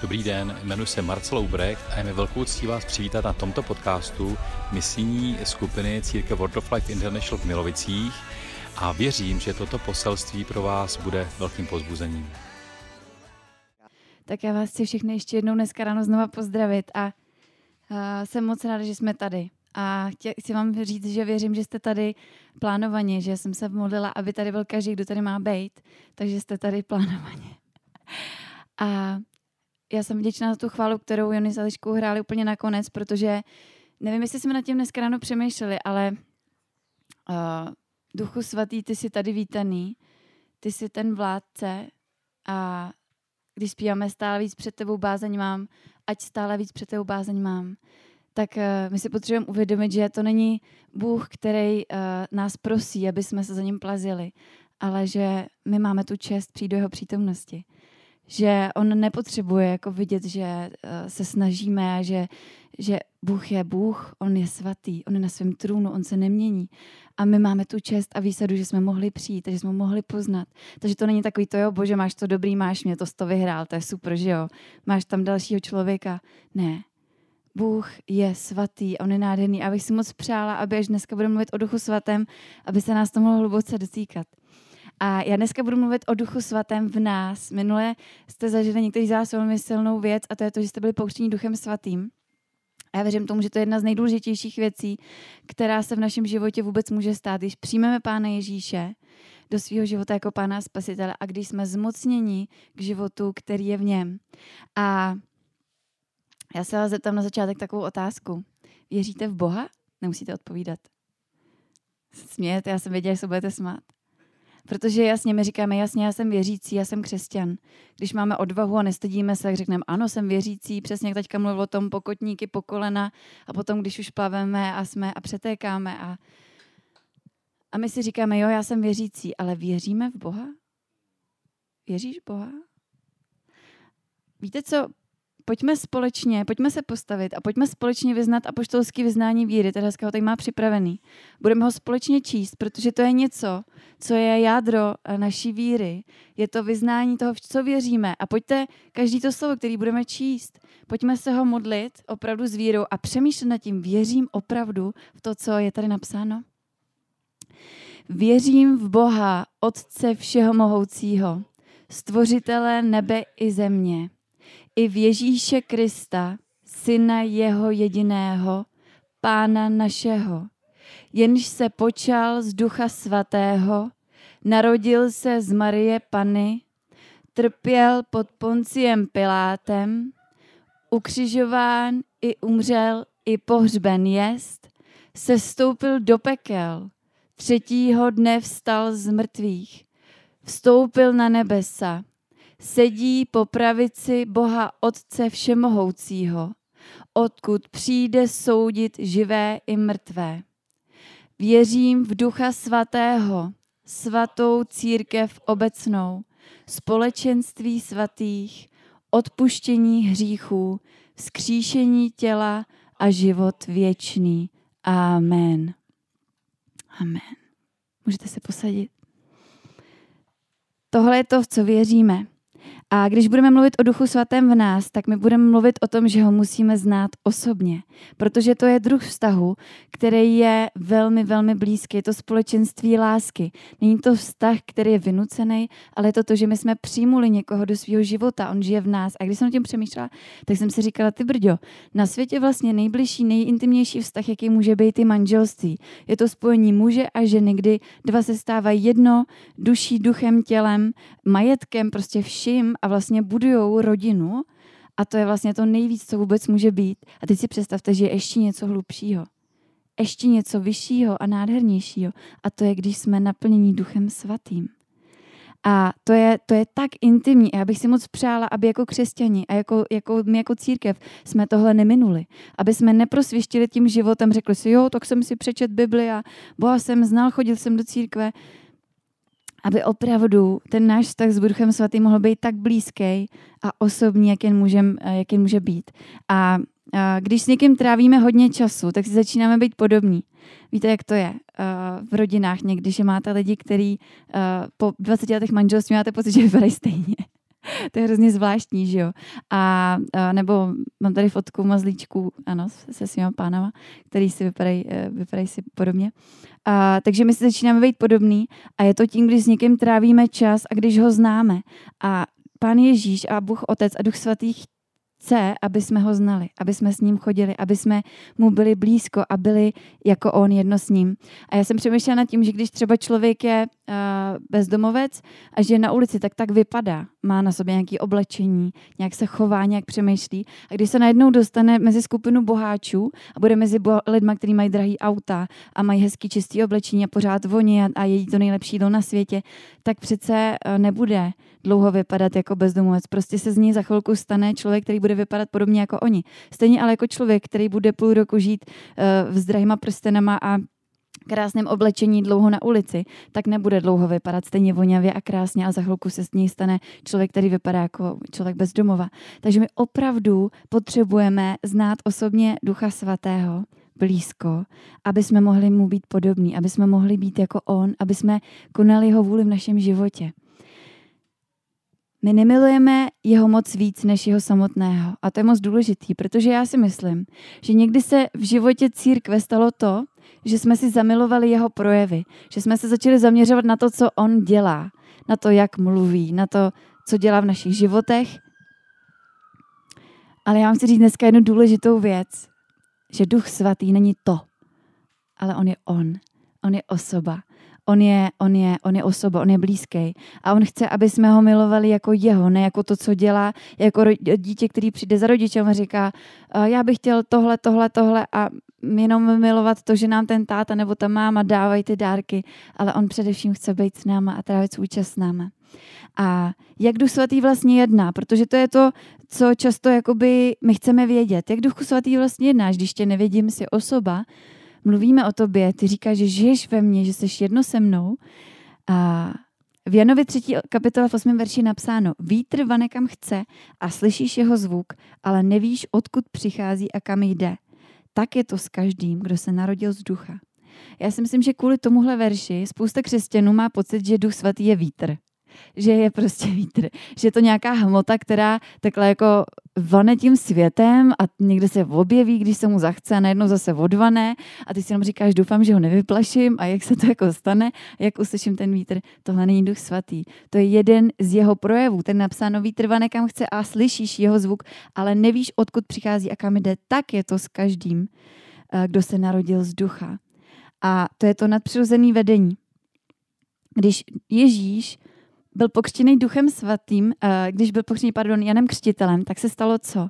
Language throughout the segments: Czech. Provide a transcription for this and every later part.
Dobrý den, jmenuji se Marcel Ubrecht a je mi velkou ctí vás přivítat na tomto podcastu misijní skupiny Církev World of Life International v Milovicích a věřím, že toto poselství pro vás bude velkým pozbuzením. Tak já vás chci všechny ještě jednou dneska ráno znova pozdravit a uh, jsem moc ráda, že jsme tady. A chtěl, chci vám říct, že věřím, že jste tady plánovaně, že jsem se modlila, aby tady byl každý, kdo tady má být, takže jste tady plánovaně. A já jsem vděčná za tu chválu, kterou Jony s Ališkou hráli úplně nakonec, protože nevím, jestli jsme nad tím dneska ráno přemýšleli, ale uh, Duchu svatý, ty jsi tady vítaný, ty jsi ten vládce a když zpíváme stále víc před tebou bázeň mám, ať stále víc před tebou bázeň mám, tak uh, my si potřebujeme uvědomit, že to není Bůh, který uh, nás prosí, aby jsme se za ním plazili, ale že my máme tu čest přijít do jeho přítomnosti že on nepotřebuje jako vidět, že uh, se snažíme a že, že Bůh je Bůh, on je svatý, on je na svém trůnu, on se nemění. A my máme tu čest a výsadu, že jsme mohli přijít, že jsme mohli poznat. Takže to není takový to, jo, bože, máš to dobrý, máš mě, to to vyhrál, to je super, že jo. Máš tam dalšího člověka. Ne, Bůh je svatý, on je nádherný. A bych si moc přála, aby až dneska budeme mluvit o Duchu svatém, aby se nás to mohlo hluboce dotýkat. A já dneska budu mluvit o Duchu svatém v nás. Minule jste zažili některý z vás velmi silnou věc a to je to, že jste byli pouštěni Duchem svatým. A já věřím tomu, že to je jedna z nejdůležitějších věcí, která se v našem životě vůbec může stát. Když přijmeme Pána Ježíše do svého života jako Pána Spasitele a když jsme zmocněni k životu, který je v něm. A já se vás zeptám na začátek takovou otázku. Věříte v Boha? Nemusíte odpovídat. Smějete, já jsem věděla, že se budete smát. Protože jasně my říkáme, jasně, já jsem věřící, já jsem křesťan. Když máme odvahu a nestydíme se, tak řekneme, ano, jsem věřící, přesně jak teďka mluvil o tom pokotníky po kolena a potom, když už plaveme a jsme a přetékáme a, a my si říkáme, jo, já jsem věřící, ale věříme v Boha? Věříš Boha? Víte co, pojďme společně, pojďme se postavit a pojďme společně vyznat apoštolský vyznání víry. Teda ho tady má připravený. Budeme ho společně číst, protože to je něco, co je jádro eh, naší víry. Je to vyznání toho, co věříme. A pojďte, každý to slovo, který budeme číst, pojďme se ho modlit opravdu s vírou a přemýšlet nad tím, věřím opravdu v to, co je tady napsáno. Věřím v Boha, Otce všeho mohoucího, stvořitele nebe i země i v Ježíše Krista, syna jeho jediného, pána našeho, jenž se počal z ducha svatého, narodil se z Marie Pany, trpěl pod Ponciem Pilátem, ukřižován i umřel i pohřben jest, se stoupil do pekel, třetího dne vstal z mrtvých, vstoupil na nebesa, sedí po pravici Boha Otce Všemohoucího, odkud přijde soudit živé i mrtvé. Věřím v Ducha Svatého, svatou církev obecnou, společenství svatých, odpuštění hříchů, vzkříšení těla a život věčný. Amen. Amen. Můžete se posadit. Tohle je to, v co věříme. A když budeme mluvit o Duchu Svatém v nás, tak my budeme mluvit o tom, že ho musíme znát osobně, protože to je druh vztahu, který je velmi, velmi blízký. Je to společenství lásky. Není to vztah, který je vynucený, ale je to to, že my jsme přijmuli někoho do svého života, on žije v nás. A když jsem o tím přemýšlela, tak jsem si říkala, ty brďo, na světě vlastně nejbližší, nejintimnější vztah, jaký může být i manželství. Je to spojení muže a ženy, kdy dva se stávají jedno, duší, duchem, tělem, majetkem, prostě vším a vlastně budují rodinu a to je vlastně to nejvíc, co vůbec může být. A teď si představte, že je ještě něco hlubšího. Ještě něco vyššího a nádhernějšího. A to je, když jsme naplnění duchem svatým. A to je, to je tak intimní. Já bych si moc přála, aby jako křesťani a jako, jako my jako církev jsme tohle neminuli. Aby jsme neprosvištili tím životem, řekli si, jo, tak jsem si přečet Bibli a Boha jsem znal, chodil jsem do církve aby opravdu ten náš vztah s Duchem Svatým mohl být tak blízký a osobní, jak jen, můžem, jak jen může být. A, a když s někým trávíme hodně času, tak si začínáme být podobní. Víte, jak to je uh, v rodinách někdy, že máte lidi, který uh, po 20 letech manželství máte pocit, že vypadají stejně. To je hrozně zvláštní, že jo. A, a nebo mám tady fotku mazlíčků, ano, se svýma pánama, který si vypadají, eh, vypadají si podobně. A, takže my si začínáme být podobný a je to tím, když s někým trávíme čas a když ho známe. A Pán Ježíš a Bůh Otec a Duch Svatý chce, aby jsme ho znali, aby jsme s ním chodili, aby jsme mu byli blízko a byli jako on jedno s ním. A já jsem přemýšlela nad tím, že když třeba člověk je uh, bezdomovec a že je na ulici, tak tak vypadá. Má na sobě nějaké oblečení, nějak se chová, nějak přemýšlí. A když se najednou dostane mezi skupinu boháčů a bude mezi bo- lidma, kteří mají drahý auta a mají hezký čistý oblečení a pořád voní a, a jedí to nejlepší jídlo na světě, tak přece uh, nebude dlouho vypadat jako bezdomovec. Prostě se z něj za chvilku stane člověk, který bude vypadat podobně jako oni. Stejně ale jako člověk, který bude půl roku žít uh, s drahýma prstenama a krásném oblečení dlouho na ulici, tak nebude dlouho vypadat stejně vonavě a krásně a za chvilku se z něj stane člověk, který vypadá jako člověk bez domova. Takže my opravdu potřebujeme znát osobně Ducha Svatého, blízko, aby jsme mohli mu být podobní, aby jsme mohli být jako on, aby jsme konali jeho vůli v našem životě. My nemilujeme jeho moc víc než jeho samotného. A to je moc důležitý, protože já si myslím, že někdy se v životě církve stalo to, že jsme si zamilovali jeho projevy, že jsme se začali zaměřovat na to, co on dělá, na to, jak mluví, na to, co dělá v našich životech. Ale já vám chci říct dneska jednu důležitou věc, že Duch Svatý není to, ale on je on. On je osoba on je, on, je, on je osoba, on je blízký. A on chce, aby jsme ho milovali jako jeho, ne jako to, co dělá, jako dítě, který přijde za rodičem a říká, já bych chtěl tohle, tohle, tohle a jenom milovat to, že nám ten táta nebo ta máma dávají ty dárky, ale on především chce být s náma a trávit svůj čas s náma. A jak Duch Svatý vlastně jedná, protože to je to, co často jakoby my chceme vědět. Jak Duch Svatý vlastně jednáš, když tě nevědím si osoba, mluvíme o tobě, ty říkáš, že žiješ ve mně, že jsi jedno se mnou. A v Janovi 3. kapitole v 8. verši napsáno, vítr vane kam chce a slyšíš jeho zvuk, ale nevíš, odkud přichází a kam jde. Tak je to s každým, kdo se narodil z ducha. Já si myslím, že kvůli tomuhle verši spousta křesťanů má pocit, že duch svatý je vítr že je prostě vítr. Že je to nějaká hmota, která takhle jako vane tím světem a někde se objeví, když se mu zachce a najednou zase odvané a ty si jenom říkáš, doufám, že ho nevyplaším a jak se to jako stane, jak uslyším ten vítr. Tohle není duch svatý. To je jeden z jeho projevů. Ten napsáno vítr vane kam chce a slyšíš jeho zvuk, ale nevíš, odkud přichází a kam jde. Tak je to s každým, eh, kdo se narodil z ducha. A to je to nadpřirozené vedení. Když Ježíš byl pokřtěný duchem svatým, eh, když byl pokřtěný, pardon, Janem Křtitelem, tak se stalo co?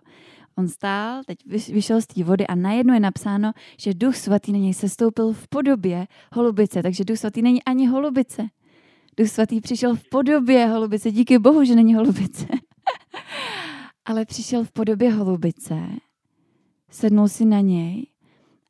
On stál, teď vyšel z té vody a najednou je napsáno, že duch svatý na něj sestoupil v podobě holubice. Takže duch svatý není ani holubice. Duch svatý přišel v podobě holubice. Díky bohu, že není holubice. Ale přišel v podobě holubice, sednul si na něj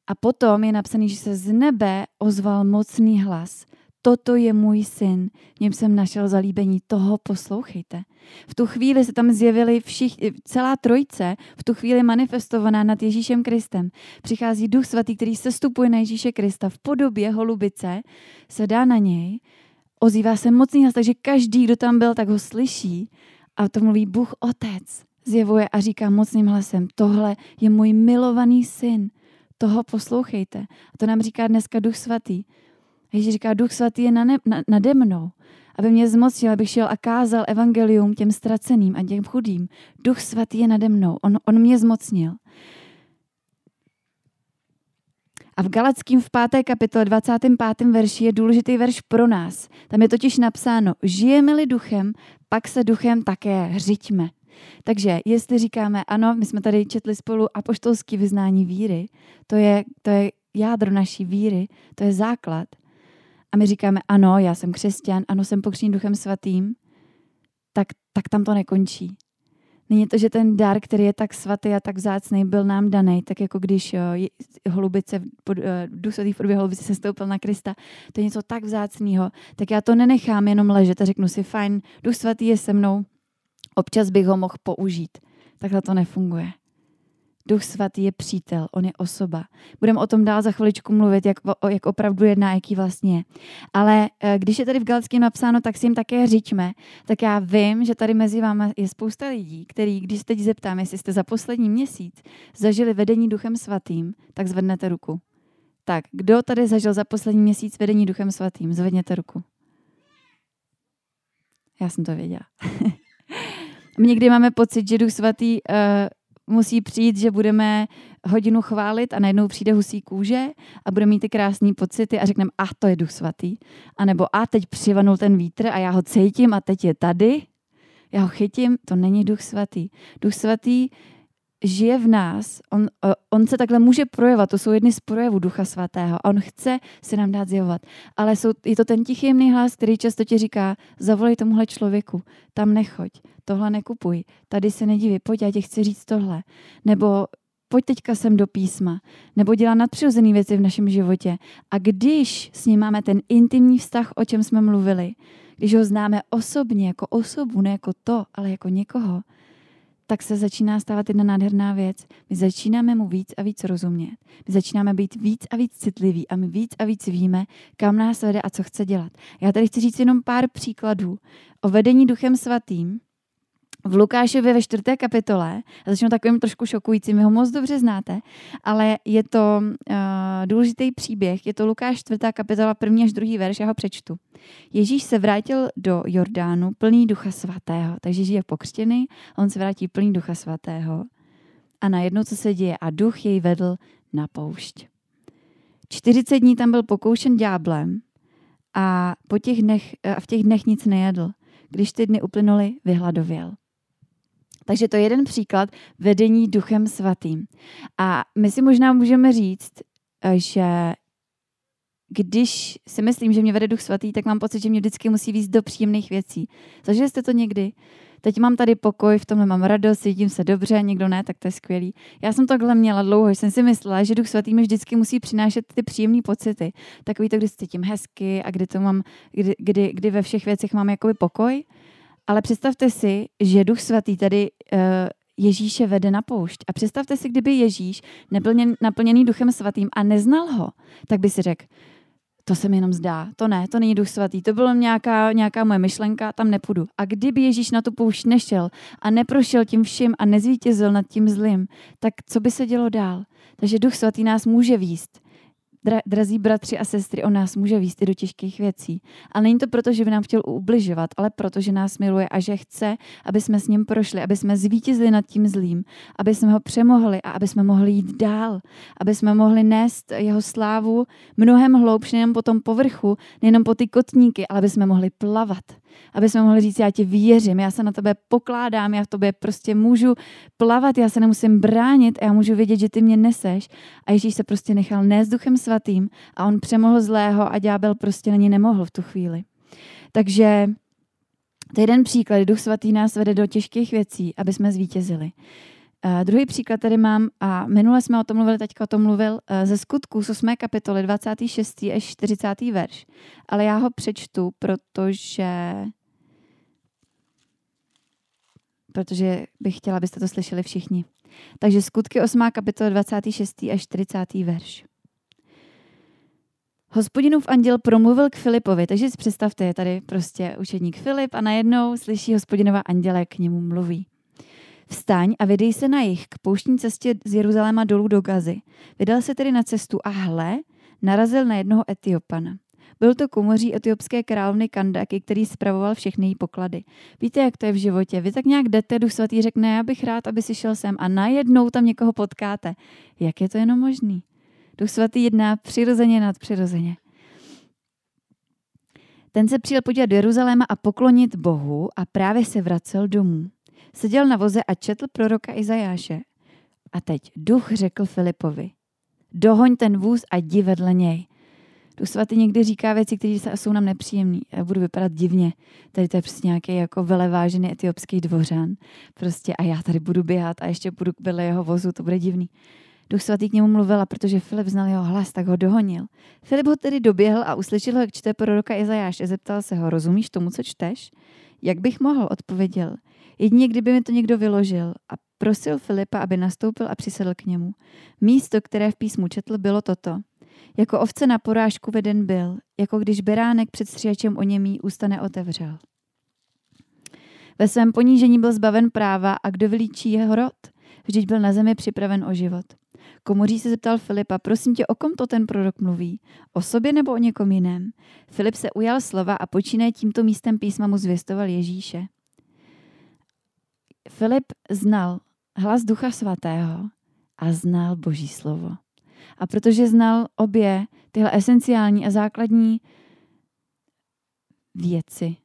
a potom je napsaný, že se z nebe ozval mocný hlas toto je můj syn, něm jsem našel zalíbení, toho poslouchejte. V tu chvíli se tam zjevili všich, celá trojce, v tu chvíli manifestovaná nad Ježíšem Kristem. Přichází duch svatý, který sestupuje na Ježíše Krista v podobě holubice, se dá na něj, ozývá se mocný hlas, takže každý, kdo tam byl, tak ho slyší a to mluví Bůh Otec. Zjevuje a říká mocným hlasem, tohle je můj milovaný syn, toho poslouchejte. A to nám říká dneska Duch Svatý. Ježíš říká, Duch Svatý je nade, na, nade mnou, aby mě zmocnil, abych šel a kázal evangelium těm ztraceným a těm chudým. Duch Svatý je nade mnou, on, on mě zmocnil. A v Galackým v 5. kapitole 25. verši je důležitý verš pro nás. Tam je totiž napsáno, žijeme-li duchem, pak se duchem také řiďme. Takže jestli říkáme, ano, my jsme tady četli spolu apoštolský vyznání víry, to je, to je jádro naší víry, to je základ, a my říkáme, ano, já jsem křesťan, ano, jsem pokřtěn duchem svatým, tak, tak tam to nekončí. Není to, že ten dar, který je tak svatý a tak vzácný, byl nám daný, tak jako když uh, holubice, uh, duch svatý v podobě holubice se stoupil na Krista, to je něco tak vzácného, tak já to nenechám jenom ležet a řeknu si, fajn, duch svatý je se mnou, občas bych ho mohl použít. Takhle to nefunguje. Duch svatý je přítel, on je osoba. Budeme o tom dál za chviličku mluvit, jak, jak opravdu jedná, jaký vlastně je. Ale eh, když je tady v Galackém napsáno, tak si jim také říčme, tak já vím, že tady mezi vámi je spousta lidí, který, když se teď zeptám, jestli jste za poslední měsíc zažili vedení Duchem svatým, tak zvednete ruku. Tak, kdo tady zažil za poslední měsíc vedení Duchem svatým? Zvedněte ruku. Já jsem to věděla. My někdy máme pocit, že Duch Svatý uh, musí přijít, že budeme hodinu chválit a najednou přijde husí kůže a bude mít ty krásné pocity a řekneme, a to je Duch Svatý. A nebo a teď přivanul ten vítr a já ho cítím a teď je tady. Já ho chytím, to není Duch Svatý. Duch Svatý žije v nás, on, on se takhle může projevovat, to jsou jedny z projevů Ducha Svatého. A on chce se nám dát zjevovat. Ale jsou, je to ten tichý jemný hlas, který často ti říká, zavolej tomuhle člověku, tam nechoď, tohle nekupuj, tady se nedívej, pojď, já ti chci říct tohle. Nebo pojď teďka sem do písma, nebo dělá nadpřirozené věci v našem životě. A když s ním máme ten intimní vztah, o čem jsme mluvili, když ho známe osobně, jako osobu, ne jako to, ale jako někoho, tak se začíná stávat jedna nádherná věc. My začínáme mu víc a víc rozumět. My začínáme být víc a víc citliví a my víc a víc víme, kam nás vede a co chce dělat. Já tady chci říct jenom pár příkladů o vedení duchem svatým, v Lukášově ve čtvrté kapitole, a začnu takovým trošku šokujícím, vy ho moc dobře znáte, ale je to uh, důležitý příběh, je to Lukáš čtvrtá kapitola, první až druhý verš, já ho přečtu. Ježíš se vrátil do Jordánu plný ducha svatého, takže Ježíš je pokřtěný, on se vrátí plný ducha svatého a najednou co se děje a duch jej vedl na poušť. 40 dní tam byl pokoušen ďáblem a po těch dnech, a v těch dnech nic nejedl. Když ty dny uplynuly, vyhladověl. Takže to je jeden příklad vedení duchem svatým. A my si možná můžeme říct, eh, že když si myslím, že mě vede duch svatý, tak mám pocit, že mě vždycky musí víc do příjemných věcí. Zažili jste to někdy? Teď mám tady pokoj, v tomhle mám radost, cítím se dobře, někdo ne, tak to je skvělý. Já jsem takhle měla dlouho, jsem si myslela, že Duch Svatý mi vždycky musí přinášet ty příjemné pocity. Takový to, kdy se cítím hezky a kdy, to mám, kdy, kdy, kdy ve všech věcech mám jakoby pokoj. Ale představte si, že Duch Svatý tady uh, Ježíše vede na poušť. A představte si, kdyby Ježíš nebyl naplněný Duchem Svatým a neznal ho, tak by si řekl, to se mi jenom zdá, to ne, to není duch svatý, to byla nějaká, nějaká moje myšlenka, tam nepůjdu. A kdyby Ježíš na tu poušť nešel a neprošel tím vším a nezvítězil nad tím zlým, tak co by se dělo dál? Takže duch svatý nás může výst dra, drazí bratři a sestry, on nás může výst i do těžkých věcí. A není to proto, že by nám chtěl ubližovat, ale proto, že nás miluje a že chce, aby jsme s ním prošli, aby jsme zvítězili nad tím zlým, aby jsme ho přemohli a aby jsme mohli jít dál, aby jsme mohli nést jeho slávu mnohem hloubš, nejen po tom povrchu, nejenom po ty kotníky, ale aby jsme mohli plavat aby jsme mohli říct, já ti věřím, já se na tebe pokládám, já v tobě prostě můžu plavat, já se nemusím bránit a já můžu vědět, že ty mě neseš. A Ježíš se prostě nechal nést duchem svatým a on přemohl zlého a ďábel prostě na ní nemohl v tu chvíli. Takže to je jeden příklad. Duch svatý nás vede do těžkých věcí, aby jsme zvítězili. Uh, druhý příklad tady mám, a minule jsme o tom mluvili, teďka o tom mluvil, uh, ze skutku z 8. kapitoly 26. až 40. verš. Ale já ho přečtu, protože protože bych chtěla, abyste to slyšeli všichni. Takže skutky 8. kapitola 26. až 40. verš. Hospodinův anděl promluvil k Filipovi, takže si představte, je tady prostě učedník Filip a najednou slyší hospodinova anděle k němu mluví. Vstaň a vydej se na jich k pouštní cestě z Jeruzaléma dolů do Gazy. Vydal se tedy na cestu a hle, narazil na jednoho Etiopana. Byl to komoří etiopské královny Kandaky, který spravoval všechny její poklady. Víte, jak to je v životě? Vy tak nějak jdete, Duch Svatý řekne, já bych rád, aby si šel sem a najednou tam někoho potkáte. Jak je to jenom možný? Duch Svatý jedná přirozeně nad přirozeně. Ten se přijel podívat do Jeruzaléma a poklonit Bohu a právě se vracel domů. Seděl na voze a četl proroka Izajáše. A teď duch řekl Filipovi, dohoň ten vůz a jdi vedle něj. Duch svatý někdy říká věci, které jsou nám nepříjemné. Já budu vypadat divně. Tady to je prostě nějaký jako velevážený etiopský dvořan. Prostě a já tady budu běhat a ještě budu vedle jeho vozu, to bude divný. Duch svatý k němu mluvil a protože Filip znal jeho hlas, tak ho dohonil. Filip ho tedy doběhl a uslyšel ho, jak čte proroka Izajáš. Zeptal se ho, rozumíš tomu, co čteš? Jak bych mohl, odpověděl. Jedině, kdyby mi to někdo vyložil. A prosil Filipa, aby nastoupil a přisedl k němu. Místo, které v písmu četl, bylo toto. Jako ovce na porážku veden byl, jako když beránek před stříhačem o němí ústa neotevřel. Ve svém ponížení byl zbaven práva a kdo vylíčí jeho rod? Vždyť byl na zemi připraven o život. Komoří se zeptal Filipa, prosím tě, o kom to ten prorok mluví? O sobě nebo o někom jiném? Filip se ujal slova a počínaje tímto místem písma mu zvěstoval Ježíše. Filip znal hlas Ducha Svatého a znal Boží slovo. A protože znal obě tyhle esenciální a základní věci,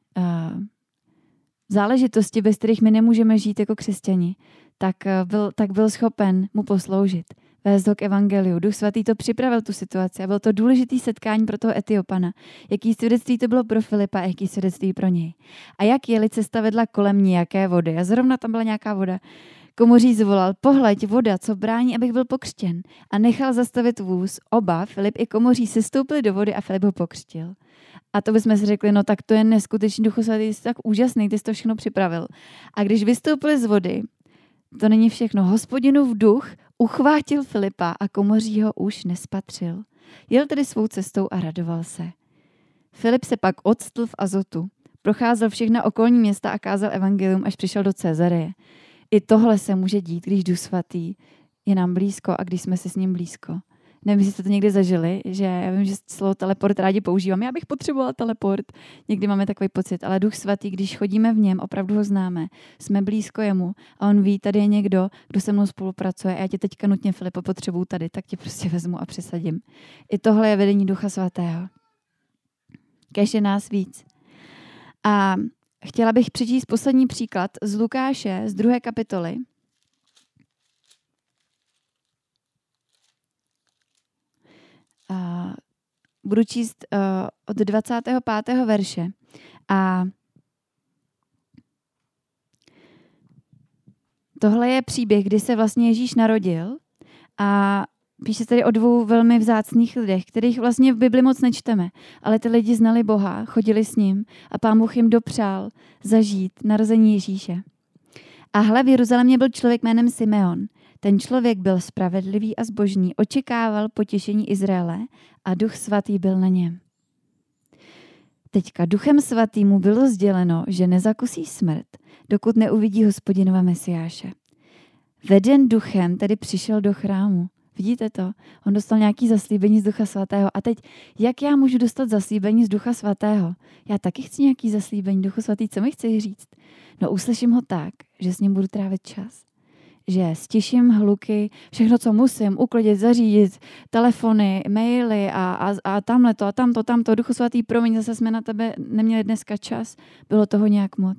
záležitosti, bez kterých my nemůžeme žít jako křesťani, tak byl, tak byl schopen mu posloužit vést ho k evangeliu. Duch svatý to připravil tu situaci a bylo to důležitý setkání pro toho Etiopana. Jaký svědectví to bylo pro Filipa a jaký svědectví pro něj. A jak jeli cesta vedla kolem nějaké vody. A zrovna tam byla nějaká voda. Komoří zvolal, pohleď voda, co brání, abych byl pokřtěn. A nechal zastavit vůz. Oba, Filip i komoří, se stoupili do vody a Filip ho pokřtil. A to bychom si řekli, no tak to je neskutečný duchu svatý, jsi tak úžasný, ty jsi to všechno připravil. A když vystoupili z vody, to není všechno. Hospodinův duch uchvátil Filipa a komoří ho už nespatřil. Jel tedy svou cestou a radoval se. Filip se pak odstl v Azotu. Procházel všechna okolní města a kázal evangelium, až přišel do Cezareje. I tohle se může dít, když Duch Svatý je nám blízko a když jsme si s ním blízko. Nevím, jestli jste to někdy zažili, že já vím, že slovo teleport rádi používám. Já bych potřebovala teleport. Někdy máme takový pocit, ale Duch Svatý, když chodíme v něm, opravdu ho známe, jsme blízko jemu a on ví, tady je někdo, kdo se mnou spolupracuje a já tě teďka nutně, Filipo, potřebuju tady, tak tě prostě vezmu a přesadím. I tohle je vedení Ducha Svatého. Kež je nás víc. A chtěla bych přečíst poslední příklad z Lukáše z druhé kapitoly, Uh, budu číst uh, od 25. verše. A tohle je příběh, kdy se vlastně Ježíš narodil a píše tady o dvou velmi vzácných lidech, kterých vlastně v Bibli moc nečteme, ale ty lidi znali Boha, chodili s ním a pán Bůh jim dopřál zažít narození Ježíše. A hle, v Jeruzalémě byl člověk jménem Simeon. Ten člověk byl spravedlivý a zbožný, očekával potěšení Izraele a duch svatý byl na něm. Teďka duchem svatýmu bylo sděleno, že nezakusí smrt, dokud neuvidí hospodinova mesiáše. Veden duchem tedy přišel do chrámu. Vidíte to? On dostal nějaký zaslíbení z Ducha Svatého. A teď, jak já můžu dostat zaslíbení z Ducha Svatého? Já taky chci nějaký zaslíbení. Duchu Svatý, co mi chce říct? No uslyším ho tak, že s ním budu trávit čas že stiším hluky, všechno, co musím, uklidit, zařídit, telefony, maily a, a, a tamhle to a tamto, tamto, duchu svatý, promiň, zase jsme na tebe neměli dneska čas, bylo toho nějak moc.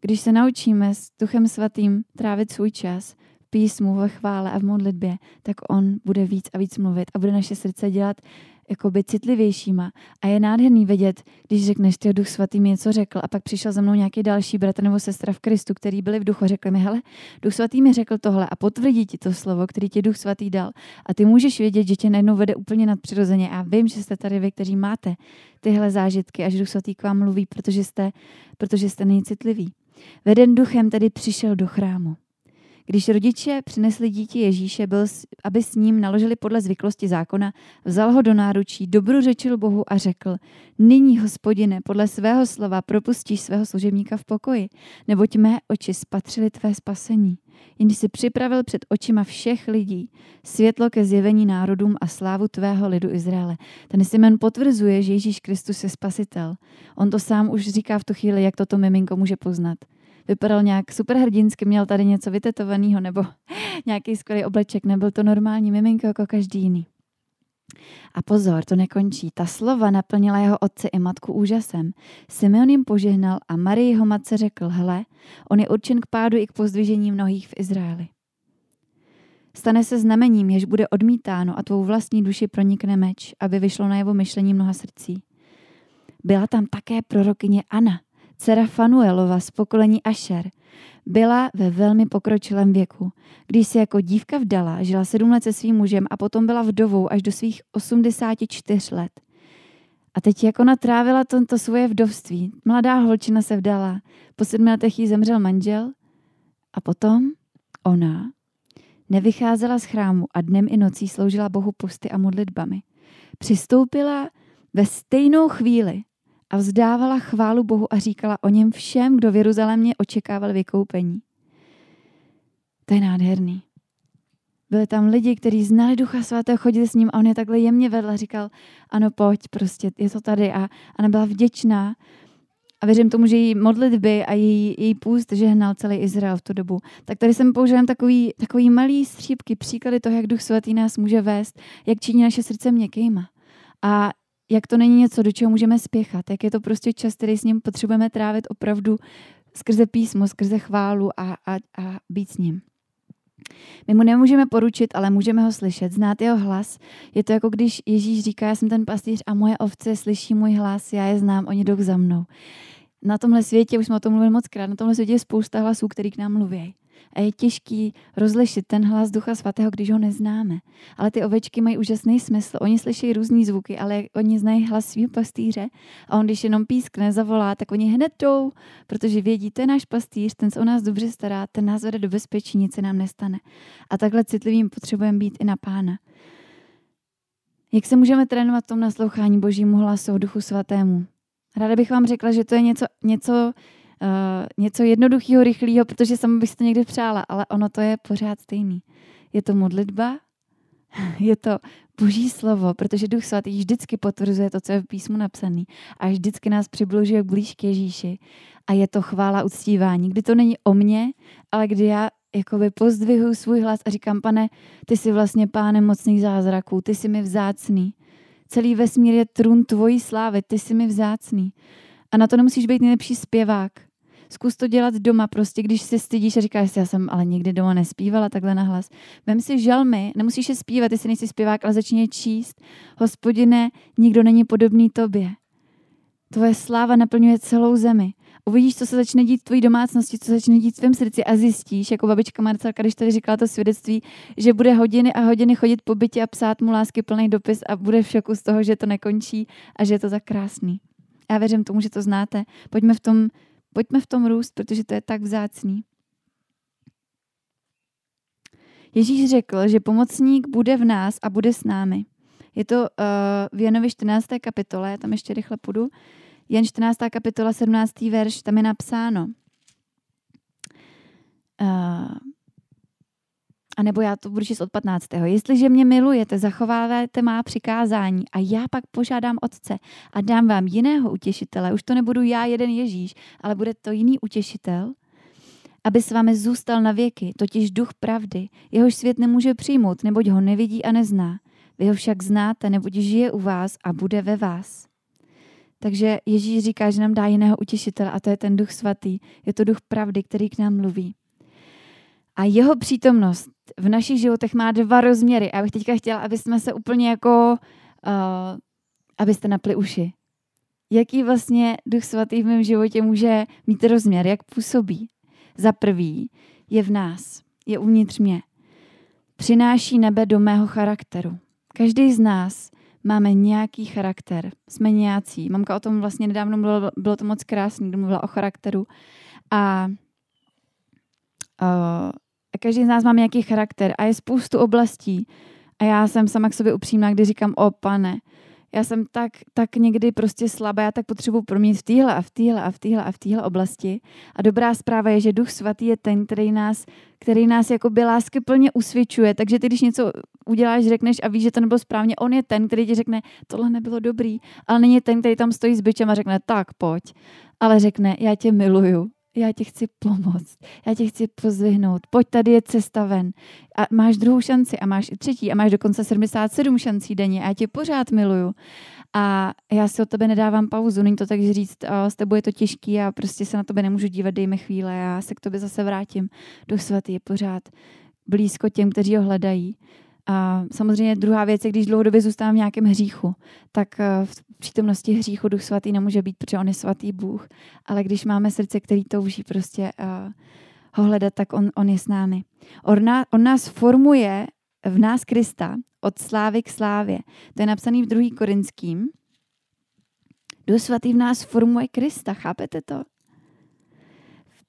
Když se naučíme s duchem svatým trávit svůj čas v písmu, ve chvále a v modlitbě, tak on bude víc a víc mluvit a bude naše srdce dělat jakoby citlivějšíma. A je nádherný vědět, když řekneš, ty Duch Svatý mi něco řekl a pak přišel za mnou nějaký další bratr nebo sestra v Kristu, který byli v duchu a řekli mi, hele, Duch Svatý mi řekl tohle a potvrdí ti to slovo, který ti Duch Svatý dal. A ty můžeš vědět, že tě najednou vede úplně nadpřirozeně. A vím, že jste tady vy, kteří máte tyhle zážitky, až Duch Svatý k vám mluví, protože jste, protože jste nejcitliví. Veden duchem tedy přišel do chrámu. Když rodiče přinesli dítě Ježíše, byl, aby s ním naložili podle zvyklosti zákona, vzal ho do náručí, dobrořečil Bohu a řekl, nyní, hospodine, podle svého slova propustíš svého služebníka v pokoji, neboť mé oči spatřili tvé spasení. Jenž si připravil před očima všech lidí světlo ke zjevení národům a slávu tvého lidu Izraele. Ten Simen potvrzuje, že Ježíš Kristus je spasitel. On to sám už říká v tu chvíli, jak toto miminko může poznat vypadal nějak superhrdinsky, měl tady něco vytetovaného nebo nějaký skvělý obleček, nebyl to normální miminko jako každý jiný. A pozor, to nekončí. Ta slova naplnila jeho otce i matku úžasem. Simeon jim požehnal a Marie jeho matce řekl, hele, on je určen k pádu i k pozdvižení mnohých v Izraeli. Stane se znamením, jež bude odmítáno a tvou vlastní duši pronikne meč, aby vyšlo na jeho myšlení mnoha srdcí. Byla tam také prorokyně Ana, dcera Fanuelova z pokolení Asher, byla ve velmi pokročilém věku. Když se jako dívka vdala, žila sedm let se svým mužem a potom byla vdovou až do svých 84 let. A teď jak ona trávila tento svoje vdovství, mladá holčina se vdala, po sedmi letech jí zemřel manžel a potom ona nevycházela z chrámu a dnem i nocí sloužila Bohu posty a modlitbami. Přistoupila ve stejnou chvíli a vzdávala chválu Bohu a říkala o něm všem, kdo v Jeruzalémě očekával vykoupení. To je nádherný. Byli tam lidi, kteří znali Ducha Svatého, chodili s ním a on je takhle jemně vedl a říkal, ano, pojď, prostě je to tady. A ona byla vděčná a věřím tomu, že její modlitby a její, její půst žehnal celý Izrael v tu dobu. Tak tady jsem použil takový, takový malý střípky, příklady toho, jak Duch Svatý nás může vést, jak činí naše srdce měkkýma. A jak to není něco, do čeho můžeme spěchat, jak je to prostě čas, který s ním potřebujeme trávit opravdu skrze písmo, skrze chválu a, a, a být s ním. My mu nemůžeme poručit, ale můžeme ho slyšet, znát jeho hlas. Je to jako když Ježíš říká, já jsem ten pastýř a moje ovce slyší můj hlas, já je znám, oni jdou za mnou. Na tomhle světě, už jsme o tom mluvili moc krát, na tomhle světě je spousta hlasů, který k nám mluví. A je těžký rozlišit ten hlas Ducha Svatého, když ho neznáme. Ale ty ovečky mají úžasný smysl. Oni slyší různé zvuky, ale oni znají hlas svého pastýře. A on, když jenom pískne, zavolá, tak oni hned jdou, protože vědí, to je náš pastýř, ten se o nás dobře stará, ten nás vede do bezpečí, nic se nám nestane. A takhle citlivým potřebujeme být i na pána. Jak se můžeme trénovat v tom naslouchání Božímu hlasu, Duchu Svatému? Ráda bych vám řekla, že to je něco, něco uh, něco jednoduchého, rychlého, protože sama bych si to někdy přála, ale ono to je pořád stejný. Je to modlitba, je to boží slovo, protože Duch Svatý vždycky potvrzuje to, co je v písmu napsané a vždycky nás přibližuje blíž k Ježíši. A je to chvála uctívání, kdy to není o mně, ale kdy já jakoby pozdvihuji svůj hlas a říkám, pane, ty jsi vlastně pánem mocných zázraků, ty jsi mi vzácný. Celý vesmír je trůn tvojí slávy, ty jsi mi vzácný. A na to nemusíš být nejlepší zpěvák. Zkus to dělat doma, prostě když se stydíš a říkáš si, já jsem ale nikdy doma nespívala takhle na hlas. Vem si žalmy, nemusíš je zpívat, jestli nejsi zpěvák, ale začni je číst. Hospodine, nikdo není podobný tobě. Tvoje sláva naplňuje celou zemi. Uvidíš, co se začne dít v tvojí domácnosti, co začne dít v tvém srdci a zjistíš, jako babička Marcelka, když tady říkala to svědectví, že bude hodiny a hodiny chodit po bytě a psát mu lásky plný dopis a bude v šoku z toho, že to nekončí a že je to tak krásný. Já věřím tomu, že to znáte. Pojďme v tom Pojďme v tom růst, protože to je tak vzácný. Ježíš řekl, že pomocník bude v nás a bude s námi. Je to uh, v Janovi 14. kapitole, tam ještě rychle půjdu. Jan 14. kapitola, 17. verš, tam je napsáno. Uh, a nebo já to budu číst od 15. Jestliže mě milujete, zachováváte má přikázání a já pak požádám Otce a dám vám jiného utěšitele, už to nebudu já jeden Ježíš, ale bude to jiný utěšitel, aby s vámi zůstal na věky, totiž duch pravdy, jehož svět nemůže přijmout, neboť ho nevidí a nezná. Vy ho však znáte, neboť žije u vás a bude ve vás. Takže Ježíš říká, že nám dá jiného utěšitele a to je ten duch svatý. Je to duch pravdy, který k nám mluví. A jeho přítomnost v našich životech má dva rozměry. A já bych teďka chtěla, aby jsme se úplně jako, uh, abyste napli uši. Jaký vlastně Duch Svatý v mém životě může mít rozměr, jak působí? Za prvý je v nás, je uvnitř mě. Přináší nebe do mého charakteru. Každý z nás máme nějaký charakter, jsme nějací. Mamka o tom vlastně nedávno bylo, bylo to moc krásný, kdy mluvila o charakteru. A uh, každý z nás má nějaký charakter a je spoustu oblastí. A já jsem sama k sobě upřímná, kdy říkám, o pane, já jsem tak, tak někdy prostě slabá, já tak potřebuji proměnit v téhle a v téhle a v téhle a v téhle oblasti. A dobrá zpráva je, že Duch Svatý je ten, který nás, který nás jako by lásky plně usvědčuje. Takže ty, když něco uděláš, řekneš a víš, že to nebylo správně, on je ten, který ti řekne, tohle nebylo dobrý, ale není ten, který tam stojí s byčem a řekne, tak pojď. Ale řekne, já tě miluju já ti chci pomoct, já ti chci pozvihnout, pojď tady je cesta ven. A máš druhou šanci a máš i třetí a máš dokonce 77 šancí denně a já tě pořád miluju. A já si od tebe nedávám pauzu, není to tak říct, s tebou je to těžký a prostě se na tebe nemůžu dívat, dej mi chvíle, já se k tobě zase vrátím. Duch svatý je pořád blízko těm, kteří ho hledají. A samozřejmě druhá věc je, když dlouhodobě zůstávám v nějakém hříchu, tak eh, přítomnosti hříchu Duch Svatý nemůže být, protože on je svatý Bůh. Ale když máme srdce, který touží prostě uh, ho hledat, tak on, on je s námi. On, on nás formuje v nás Krista od slávy k slávě. To je napsaný v 2. Korinským. Duch Svatý v nás formuje Krista, chápete to?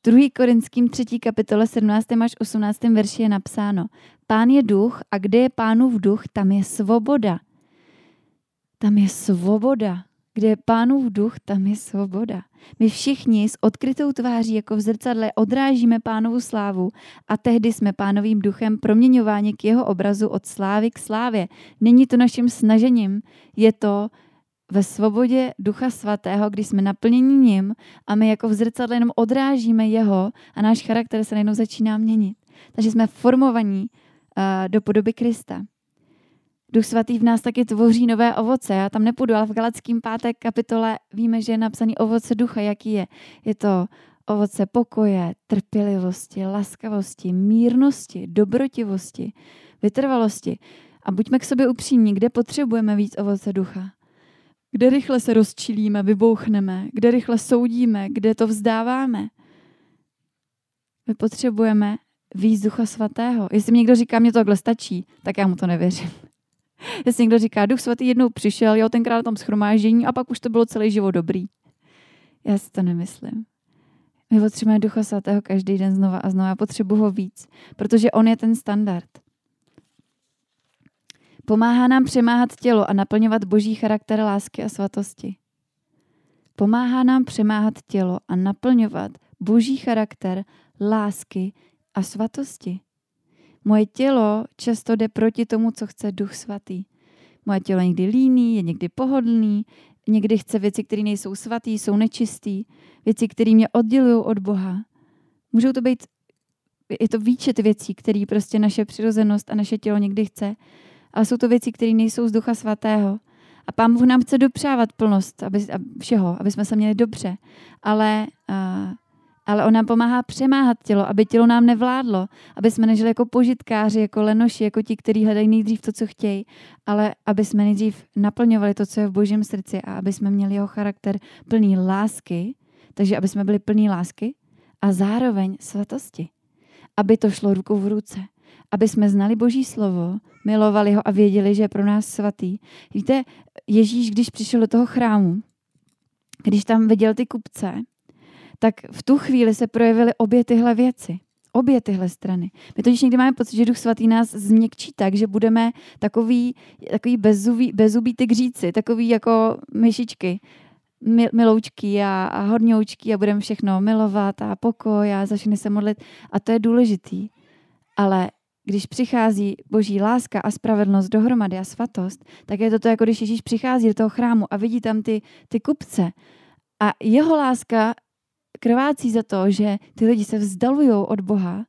2. Korinským 3. kapitole 17. až 18. verši je napsáno Pán je duch a kde je pánův duch, tam je svoboda. Tam je svoboda. Kde je pánův duch, tam je svoboda. My všichni s odkrytou tváří jako v zrcadle odrážíme pánovu slávu a tehdy jsme pánovým duchem proměňováni k jeho obrazu od slávy k slávě. Není to naším snažením, je to ve svobodě Ducha Svatého, když jsme naplněni ním a my jako v zrcadle jenom odrážíme jeho a náš charakter se najednou začíná měnit. Takže jsme formovaní uh, do podoby Krista. Duch svatý v nás taky tvoří nové ovoce. Já tam nepůjdu, ale v Galackým pátek kapitole víme, že je napsaný ovoce ducha, jaký je. Je to ovoce pokoje, trpělivosti, laskavosti, mírnosti, dobrotivosti, vytrvalosti. A buďme k sobě upřímní, kde potřebujeme víc ovoce ducha. Kde rychle se rozčilíme, vybouchneme, kde rychle soudíme, kde to vzdáváme. My potřebujeme víc ducha svatého. Jestli mi někdo říká, mě to takhle stačí, tak já mu to nevěřím. Jestli někdo říká, duch svatý jednou přišel, jo, tenkrát tam schromáždění a pak už to bylo celý život dobrý. Já si to nemyslím. My potřebujeme ducha svatého každý den znova a znova. Já potřebuji ho víc, protože on je ten standard. Pomáhá nám přemáhat tělo a naplňovat boží charakter lásky a svatosti. Pomáhá nám přemáhat tělo a naplňovat boží charakter lásky a svatosti. Moje tělo často jde proti tomu, co chce Duch Svatý. Moje tělo je někdy líný, je někdy pohodlný, někdy chce věci, které nejsou svatý, jsou nečistý, věci, které mě oddělují od Boha. Můžou to být, je to výčet věcí, které prostě naše přirozenost a naše tělo někdy chce, ale jsou to věci, které nejsou z Ducha Svatého. A Pán Bůh nám chce dopřávat plnost aby, všeho, aby jsme se měli dobře. Ale uh, ale on nám pomáhá přemáhat tělo, aby tělo nám nevládlo, aby jsme nežili jako požitkáři, jako lenoši, jako ti, kteří hledají nejdřív to, co chtějí, ale aby jsme nejdřív naplňovali to, co je v božím srdci a aby jsme měli jeho charakter plný lásky, takže aby jsme byli plní lásky a zároveň svatosti. Aby to šlo rukou v ruce. Aby jsme znali Boží slovo, milovali ho a věděli, že je pro nás svatý. Víte, Ježíš, když přišel do toho chrámu, když tam viděl ty kupce, tak v tu chvíli se projevily obě tyhle věci. Obě tyhle strany. My totiž někdy máme pocit, že Duch Svatý nás změkčí tak, že budeme takový, takový bezzubí, bezzubí tygříci, takový jako myšičky, mil, miloučky a, a hodňoučky a budeme všechno milovat a pokoj a začne se modlit. A to je důležitý. Ale když přichází boží láska a spravedlnost dohromady a svatost, tak je to to, jako když Ježíš přichází do toho chrámu a vidí tam ty, ty kupce. A jeho láska krvácí za to, že ty lidi se vzdalují od Boha,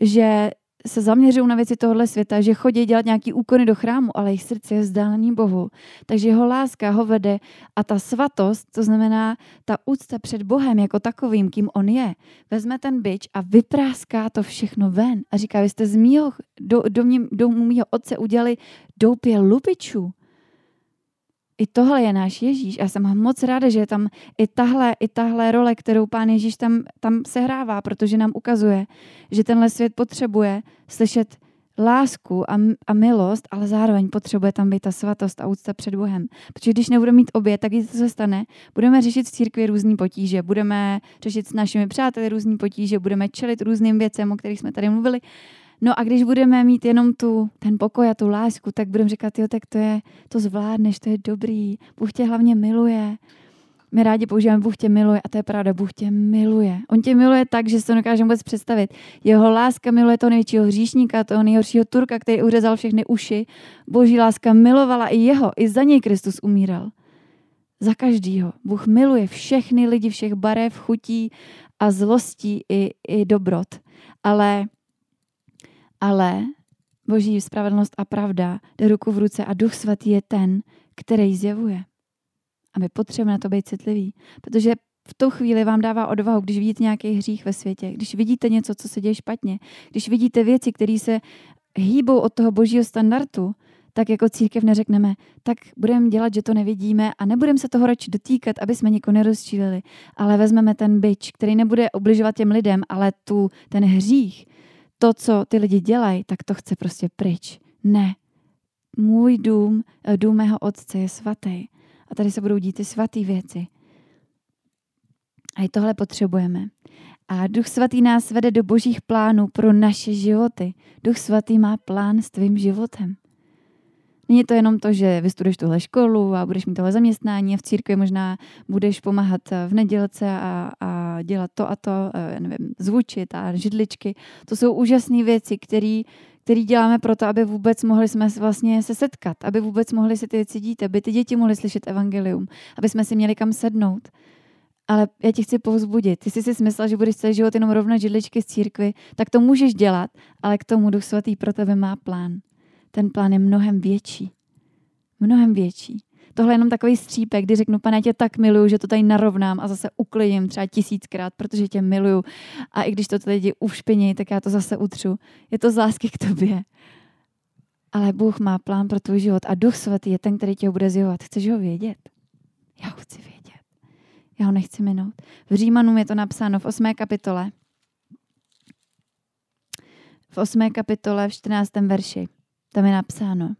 že se zaměřují na věci tohohle světa, že chodí dělat nějaký úkony do chrámu, ale jejich srdce je vzdálený Bohu. Takže jeho láska ho vede a ta svatost, to znamená ta úcta před Bohem jako takovým, kým on je, vezme ten byč a vypráská to všechno ven a říká, vy jste z mýho, do, do, mě, do mýho otce udělali doupě lupičů i tohle je náš Ježíš a jsem moc ráda, že je tam i tahle, i tahle role, kterou pán Ježíš tam, tam sehrává, protože nám ukazuje, že tenhle svět potřebuje slyšet lásku a, a milost, ale zároveň potřebuje tam být ta svatost a úcta před Bohem. Protože když nebudeme mít obě, tak co se stane? Budeme řešit v církvi různý potíže, budeme řešit s našimi přáteli různý potíže, budeme čelit různým věcem, o kterých jsme tady mluvili No a když budeme mít jenom tu, ten pokoj a tu lásku, tak budeme říkat, jo, tak to je, to zvládneš, to je dobrý, Bůh tě hlavně miluje. My rádi používáme Bůh tě miluje a to je pravda, Bůh tě miluje. On tě miluje tak, že se to dokážeme vůbec představit. Jeho láska miluje toho největšího hříšníka, toho nejhoršího Turka, který uřezal všechny uši. Boží láska milovala i jeho, i za něj Kristus umíral. Za každýho. Bůh miluje všechny lidi všech barev, chutí a zlostí i, i dobrot. Ale ale boží spravedlnost a pravda jde ruku v ruce a duch svatý je ten, který zjevuje. A my potřebujeme na to být citlivý, protože v tu chvíli vám dává odvahu, když vidíte nějaký hřích ve světě, když vidíte něco, co se děje špatně, když vidíte věci, které se hýbou od toho božího standardu, tak jako církev neřekneme, tak budeme dělat, že to nevidíme a nebudeme se toho radši dotýkat, aby jsme někoho nerozčílili, ale vezmeme ten byč, který nebude obližovat těm lidem, ale tu, ten hřích, to, co ty lidi dělají, tak to chce prostě pryč. Ne. Můj dům, eh, dům mého otce je svatý. A tady se budou dít ty svaté věci. A i tohle potřebujeme. A Duch Svatý nás vede do božích plánů pro naše životy. Duch Svatý má plán s tvým životem. Není to jenom to, že vystuduješ tuhle školu a budeš mít tohle zaměstnání a v církvi možná budeš pomáhat v nedělce a, a dělat to a to, eh, nevím, zvučit a židličky. To jsou úžasné věci, které který děláme proto, aby vůbec mohli jsme vlastně se setkat, aby vůbec mohli si ty věci dít, aby ty děti mohly slyšet evangelium, aby jsme si měli kam sednout. Ale já ti chci povzbudit. Ty jsi si myslel, že budeš celý život jenom rovnat židličky z církvy, tak to můžeš dělat, ale k tomu Duch Svatý pro tebe má plán. Ten plán je mnohem větší. Mnohem větší. Tohle je jenom takový střípek, kdy řeknu, pane, tě tak miluju, že to tady narovnám a zase uklidím třeba tisíckrát, protože tě miluju. A i když to lidi ušpiní, tak já to zase utřu. Je to z lásky k tobě. Ale Bůh má plán pro tvůj život a Duch Svatý je ten, který tě ho bude zjevovat. Chceš ho vědět? Já ho chci vědět. Já ho nechci minout. V Římanům je to napsáno v 8. kapitole. V 8. kapitole v 14. verši. Tam je napsáno.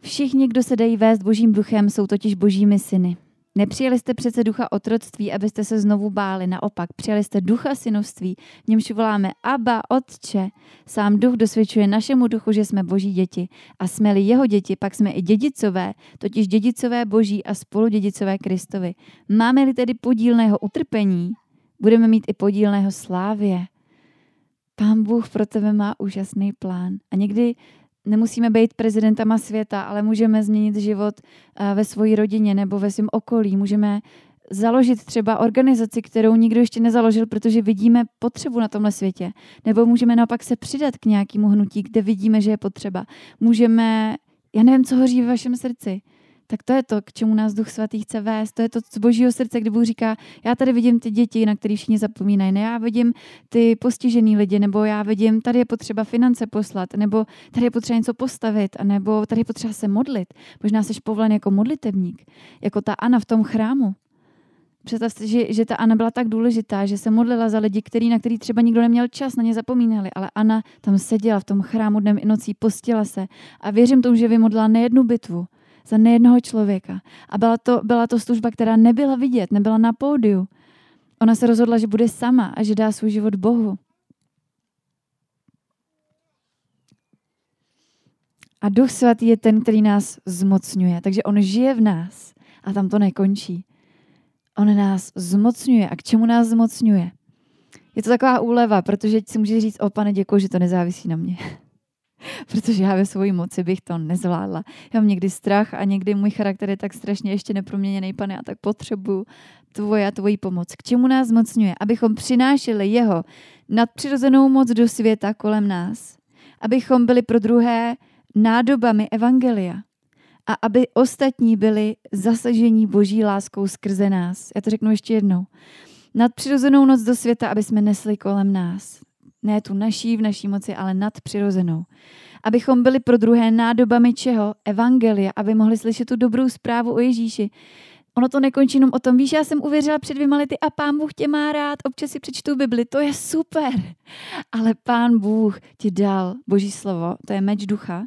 Všichni, kdo se dají vést božím duchem, jsou totiž božími syny. Nepřijeli jste přece ducha otroctví, abyste se znovu báli. Naopak, přijali jste ducha synovství, v němž voláme Abba, Otče. Sám duch dosvědčuje našemu duchu, že jsme boží děti. A jsme-li jeho děti, pak jsme i dědicové, totiž dědicové boží a spoludědicové Kristovi. Máme-li tedy podílného utrpení, budeme mít i podílného slávě. Pán Bůh pro tebe má úžasný plán. A někdy nemusíme být prezidentama světa, ale můžeme změnit život eh, ve své rodině nebo ve svém okolí. Můžeme založit třeba organizaci, kterou nikdo ještě nezaložil, protože vidíme potřebu na tomhle světě. Nebo můžeme naopak se přidat k nějakému hnutí, kde vidíme, že je potřeba. Můžeme, já nevím, co hoří ve vašem srdci tak to je to, k čemu nás Duch Svatý chce vést. To je to z božího srdce, kdy Bůh říká, já tady vidím ty děti, na které všichni zapomínají, ne, já vidím ty postižený lidi, nebo já vidím, tady je potřeba finance poslat, nebo tady je potřeba něco postavit, nebo tady je potřeba se modlit. Možná jsi povolen jako modlitebník, jako ta Ana v tom chrámu. Představ si, že, že ta Ana byla tak důležitá, že se modlila za lidi, který, na který třeba nikdo neměl čas, na ně zapomínali, ale Ana tam seděla v tom chrámu dnem i nocí, postila se a věřím tomu, že vymodlila nejednu bitvu, za nejednoho člověka. A byla to, byla to služba, která nebyla vidět, nebyla na pódiu. Ona se rozhodla, že bude sama a že dá svůj život Bohu. A Duch Svatý je ten, který nás zmocňuje. Takže on žije v nás a tam to nekončí. On nás zmocňuje. A k čemu nás zmocňuje? Je to taková úleva, protože si může říct, o pane, děkuji, že to nezávisí na mě. Protože já ve své moci bych to nezvládla. Já mám někdy strach a někdy můj charakter je tak strašně ještě neproměněný, pane, a tak potřebuju tvoje a tvoji pomoc. K čemu nás zmocňuje? Abychom přinášeli jeho nadpřirozenou moc do světa kolem nás. Abychom byli pro druhé nádobami Evangelia. A aby ostatní byli zasažení boží láskou skrze nás. Já to řeknu ještě jednou. Nadpřirozenou noc do světa, aby jsme nesli kolem nás ne tu naší v naší moci, ale nadpřirozenou. Abychom byli pro druhé nádobami čeho? Evangelia, aby mohli slyšet tu dobrou zprávu o Ježíši. Ono to nekončí jenom o tom, víš, já jsem uvěřila před dvěma lety a pán Bůh tě má rád, občas si přečtu Bibli, to je super. Ale pán Bůh ti dal boží slovo, to je meč ducha.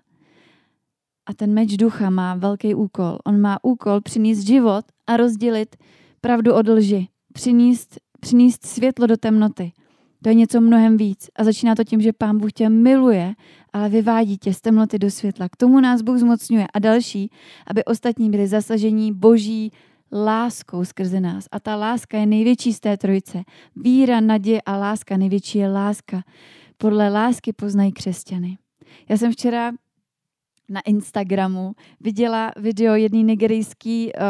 A ten meč ducha má velký úkol. On má úkol přinést život a rozdělit pravdu od lži. Přinést, přinést světlo do temnoty. To je něco mnohem víc. A začíná to tím, že Pán Bůh tě miluje, ale vyvádí tě z temnoty do světla. K tomu nás Bůh zmocňuje. A další, aby ostatní byli zasažení boží láskou skrze nás. A ta láska je největší z té trojice. Víra, naděje a láska. Největší je láska. Podle lásky poznají křesťany. Já jsem včera na Instagramu viděla video jedné nigerijské uh,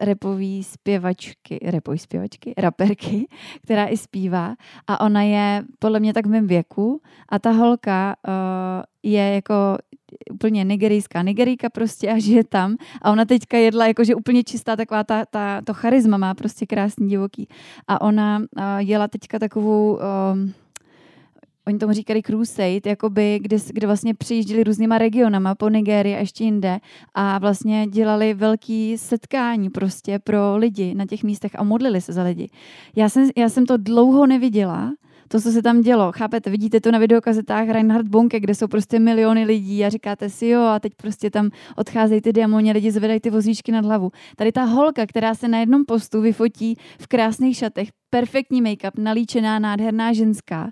repový zpěvačky, repový zpěvačky, raperky, která i zpívá. A ona je podle mě tak v mém věku. A ta holka uh, je jako úplně nigerijská. Nigerijka prostě a žije tam. A ona teďka jedla jakože úplně čistá taková ta, ta, to charisma má prostě krásný divoký. A ona uh, jela teďka takovou uh, oni tomu říkali crusade, jakoby, kde, kde vlastně přijížděli různýma regionama po Nigérii a ještě jinde a vlastně dělali velký setkání prostě pro lidi na těch místech a modlili se za lidi. Já jsem, já jsem to dlouho neviděla, To, co se tam dělo, chápete, vidíte to na videokazetách Reinhard Bonke, kde jsou prostě miliony lidí a říkáte si jo a teď prostě tam odcházejí ty diamoni, lidi zvedají ty vozíčky nad hlavu. Tady ta holka, která se na jednom postu vyfotí v krásných šatech, perfektní make-up, nalíčená, nádherná ženská,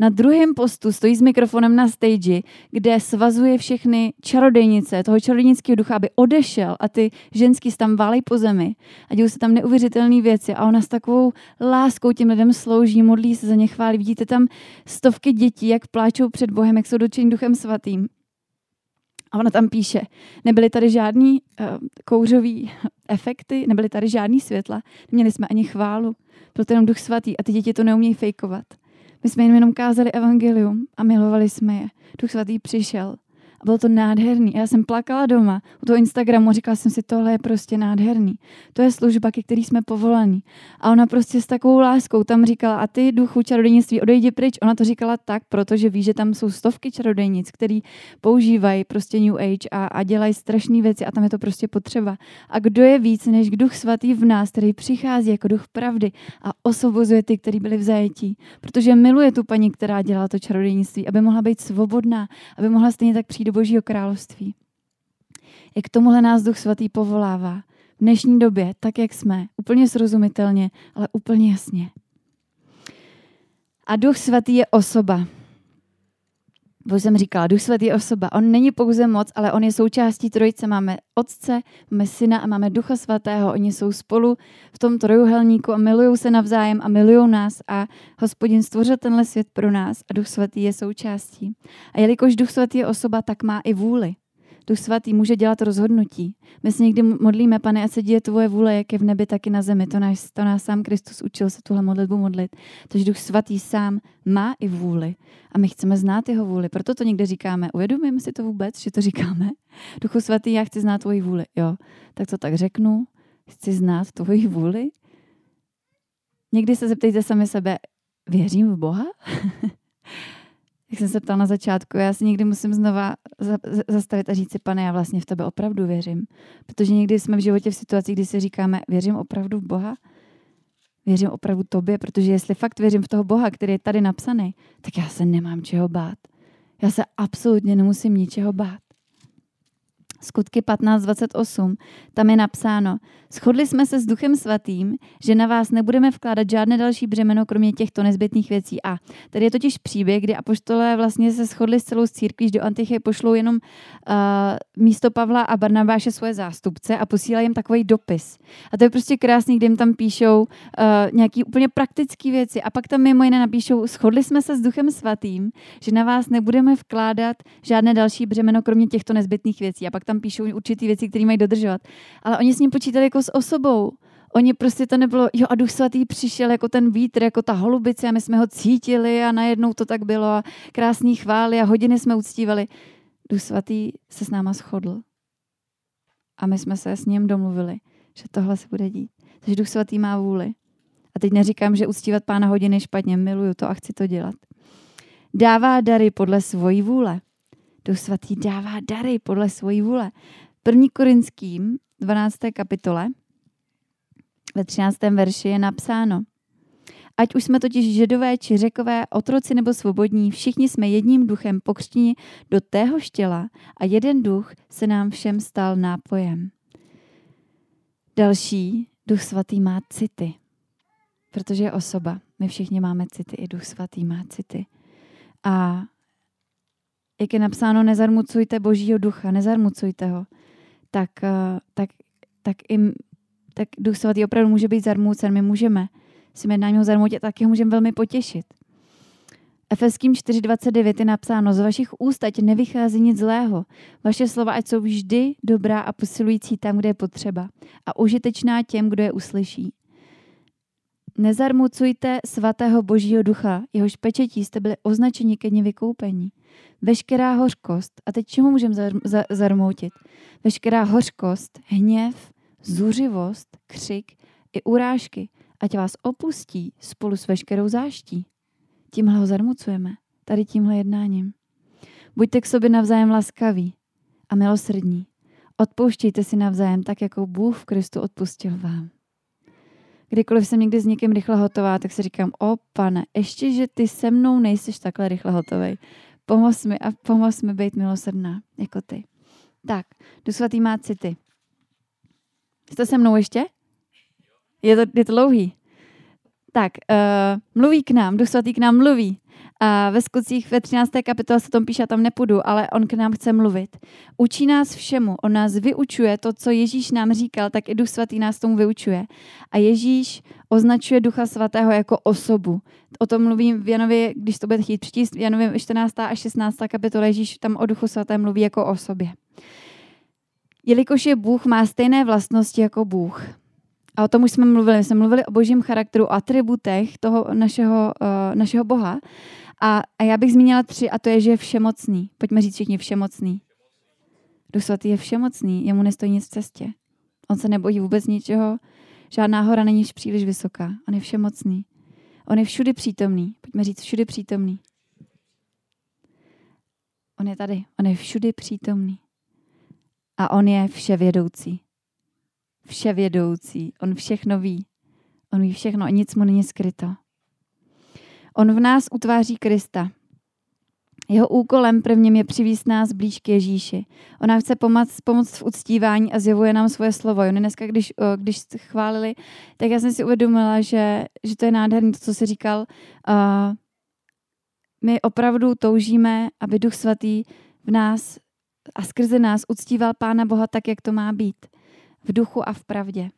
na druhém postu stojí s mikrofonem na stage, kde svazuje všechny čarodejnice, toho čarodejnického ducha, aby odešel a ty ženský tam válej po zemi a dějí se tam neuvěřitelné věci a ona s takovou láskou těm lidem slouží, modlí se za ně, chválí. Vidíte tam stovky dětí, jak pláčou před Bohem, jak jsou dočení duchem svatým. A ona tam píše, nebyly tady žádný uh, kouřový efekty, nebyly tady žádný světla, neměli jsme ani chválu, byl to jenom duch svatý a ty děti to neumějí fejkovat. My jsme jim jenom kázali evangelium a milovali jsme je. Duch svatý přišel a bylo to nádherný. Já jsem plakala doma u toho Instagramu a říkala jsem si, tohle je prostě nádherný. To je služba, ke který jsme povolaní. A ona prostě s takovou láskou tam říkala, a ty duchu čarodejnictví, odejdi pryč. Ona to říkala tak, protože ví, že tam jsou stovky čarodejnic, který používají prostě New Age a, a dělají strašné věci a tam je to prostě potřeba. A kdo je víc než duch svatý v nás, který přichází jako duch pravdy a osvobozuje ty, kteří byli v zajetí. Protože miluje tu paní, která dělala to čarodejnictví, aby mohla být svobodná, aby mohla stejně tak přijít do Božího království. Jak tomuhle nás Duch Svatý povolává v dnešní době, tak jak jsme, úplně srozumitelně, ale úplně jasně. A Duch Svatý je osoba. Bo jsem říkala, Duch Svatý je osoba. On není pouze moc, ale on je součástí trojice. Máme Otce, máme Syna a máme Ducha Svatého. Oni jsou spolu v tom trojuhelníku a milují se navzájem a milují nás. A Hospodin stvořil tenhle svět pro nás a Duch Svatý je součástí. A jelikož Duch Svatý je osoba, tak má i vůli. Duch Svatý může dělat rozhodnutí. My se někdy modlíme, pane, ať se děje tvoje vůle, jak je v nebi, tak i na zemi. To nás, to nás sám Kristus učil se tuhle modlitbu modlit. Takže Duch Svatý sám má i vůli. A my chceme znát jeho vůli. Proto to někde říkáme. Uvědomujeme si to vůbec, že to říkáme? Duchu Svatý, já chci znát tvoji vůli. Jo, tak to tak řeknu. Chci znát tvoji vůli. Někdy se zeptejte sami sebe, věřím v Boha? jak jsem se ptal na začátku, já si někdy musím znova zastavit a říct si, pane, já vlastně v tebe opravdu věřím. Protože někdy jsme v životě v situaci, kdy si říkáme, věřím opravdu v Boha, věřím opravdu tobě, protože jestli fakt věřím v toho Boha, který je tady napsaný, tak já se nemám čeho bát. Já se absolutně nemusím ničeho bát. Skutky 15.28, tam je napsáno, shodli jsme se s Duchem Svatým, že na vás nebudeme vkládat žádné další břemeno, kromě těchto nezbytných věcí. A tady je totiž příběh, kdy apoštolé vlastně se shodli s celou církví, že do Antichy pošlou jenom uh, místo Pavla a Barnabáše svoje zástupce a posílají jim takový dopis. A to je prostě krásný, kdy jim tam píšou uh, nějaký úplně praktické věci. A pak tam mimo jiné napíšou, shodli jsme se s Duchem Svatým, že na vás nebudeme vkládat žádné další břemeno, kromě těchto nezbytných věcí. A pak tam píšou určitý věci, které mají dodržovat. Ale oni s ním počítali jako s osobou. Oni prostě to nebylo, jo a Duch Svatý přišel jako ten vítr, jako ta holubice a my jsme ho cítili a najednou to tak bylo a krásný chvály a hodiny jsme uctívali. Duch Svatý se s náma shodl. A my jsme se s ním domluvili, že tohle se bude dít. Takže Duch Svatý má vůli. A teď neříkám, že uctívat pána hodiny špatně, miluju to a chci to dělat. Dává dary podle svojí vůle. Duch svatý dává dary podle svojí vůle. První Korinským 12. kapitole ve 13. verši je napsáno Ať už jsme totiž židové či řekové, otroci nebo svobodní, všichni jsme jedním duchem pokřtěni do téhož těla a jeden duch se nám všem stal nápojem. Další, duch svatý má city, protože je osoba. My všichni máme city, i duch svatý má city. A jak je napsáno, nezarmucujte božího ducha, nezarmucujte ho, tak, eh, tak, tak, i, tak duch svatý opravdu může být zarmucen. My můžeme si jednáním ho zarmutit, tak ho můžeme velmi potěšit. Efeským 4.29 je napsáno, z vašich úst ať nevychází nic zlého. Vaše slova ať jsou vždy dobrá a posilující tam, kde je potřeba a užitečná těm, kdo je uslyší. Nezarmucujte svatého božího ducha, jehož pečetí jste byli označeni ke dně vykoupení. Veškerá hořkost, a teď čemu můžeme zar, za, zarmoutit? Veškerá hořkost, hněv, zuřivost, křik i urážky, ať vás opustí spolu s veškerou záští. Tímhle ho zarmucujeme, tady tímhle jednáním. Buďte k sobě navzájem laskaví a milosrdní. Odpouštějte si navzájem tak, jako Bůh v Kristu odpustil vám. kdykoliv jsem někdy s někým rychle hotová, tak si říkám, o pane, ještě, že ty se mnou nejsiš takhle rychle hotovej. Pomoz mi a pomoz mi být milosrdná, jako ty. Tak, Duch svatý má city. Jste se mnou ještě? Je to, je to dlouhý. Tak, uh, mluví k nám, Duch svatý k nám mluví. A ve skutcích ve 13. kapitole se tom píše, tam nepůjdu, ale on k nám chce mluvit. Učí nás všemu, on nás vyučuje to, co Ježíš nám říkal, tak i Duch Svatý nás tomu vyučuje. A Ježíš označuje Ducha Svatého jako osobu. O tom mluvím v Janově, když to bude chtít přečíst, v Janově 14. a 16. kapitole Ježíš tam o Duchu Svatém mluví jako o sobě. Jelikož je Bůh, má stejné vlastnosti jako Bůh. A o tom už jsme mluvili. Jsme mluvili o božím charakteru, atributech toho našeho, uh, našeho Boha. A, a já bych zmínila tři, a to je, že je všemocný. Pojďme říct všichni všemocný. Duch svatý je všemocný, jemu nestojí nic v cestě. On se nebojí vůbec ničeho, žádná hora není příliš vysoká. On je všemocný. On je všudy přítomný. Pojďme říct všudy přítomný. On je tady. On je všudy přítomný. A on je vševědoucí. Vševědoucí. On všechno ví. On ví všechno a nic mu není skryto. On v nás utváří Krista. Jeho úkolem prvním je přivíst nás blíž k Ježíši. On nám chce pomoct, pomoct v uctívání a zjevuje nám svoje slovo. Oni dneska, když, když chválili, tak já jsem si uvědomila, že, že to je nádherné, to, co jsi říkal. Uh, my opravdu toužíme, aby Duch Svatý v nás a skrze nás uctíval Pána Boha tak, jak to má být. V duchu a v pravdě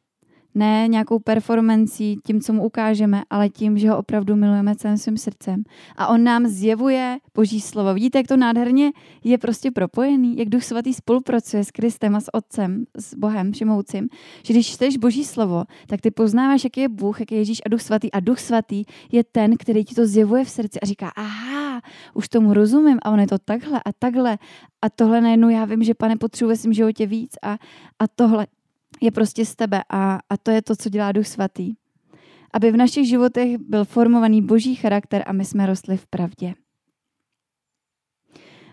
ne nějakou performancí, tím, co mu ukážeme, ale tím, že ho opravdu milujeme celým svým srdcem. A on nám zjevuje Boží slovo. Vidíte, jak to nádherně je prostě propojený, jak Duch Svatý spolupracuje s Kristem a s Otcem, s Bohem Všemoucím. Že když čteš Boží slovo, tak ty poznáváš, jaký je Bůh, jaký je Ježíš a Duch Svatý. A Duch Svatý je ten, který ti to zjevuje v srdci a říká, aha, už tomu rozumím a on je to takhle a takhle. A tohle najednou já vím, že pane, potřebuji ve životě víc a, a tohle je prostě z tebe a, a to je to, co dělá Duch Svatý. Aby v našich životech byl formovaný boží charakter a my jsme rostli v pravdě.